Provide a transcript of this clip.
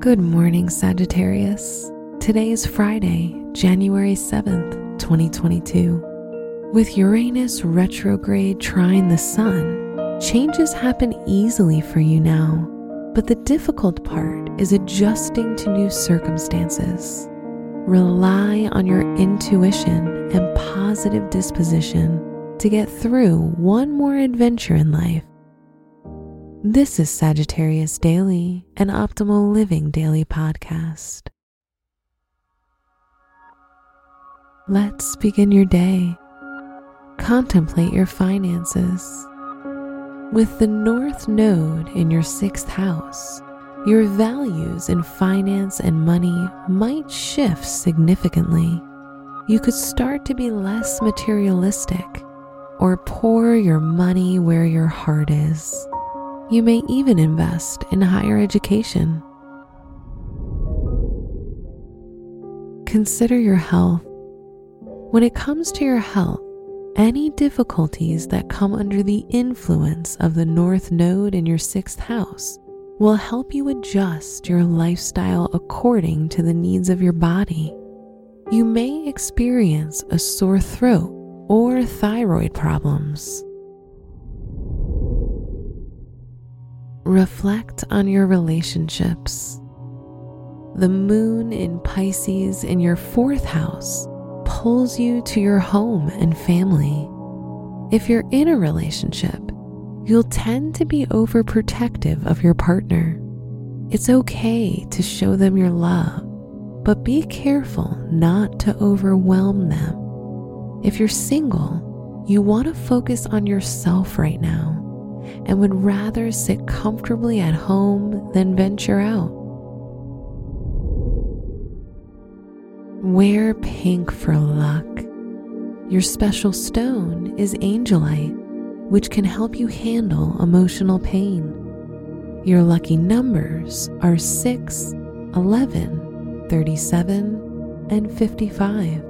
Good morning, Sagittarius. Today is Friday, January 7th, 2022. With Uranus retrograde trine the Sun, changes happen easily for you now, but the difficult part is adjusting to new circumstances. Rely on your intuition and positive disposition to get through one more adventure in life this is Sagittarius Daily, an optimal living daily podcast. Let's begin your day. Contemplate your finances. With the North Node in your sixth house, your values in finance and money might shift significantly. You could start to be less materialistic or pour your money where your heart is. You may even invest in higher education. Consider your health. When it comes to your health, any difficulties that come under the influence of the North Node in your sixth house will help you adjust your lifestyle according to the needs of your body. You may experience a sore throat or thyroid problems. Reflect on your relationships. The moon in Pisces in your fourth house pulls you to your home and family. If you're in a relationship, you'll tend to be overprotective of your partner. It's okay to show them your love, but be careful not to overwhelm them. If you're single, you want to focus on yourself right now and would rather sit comfortably at home than venture out. Wear pink for luck. Your special stone is angelite, which can help you handle emotional pain. Your lucky numbers are 6, 11, 37, and 55.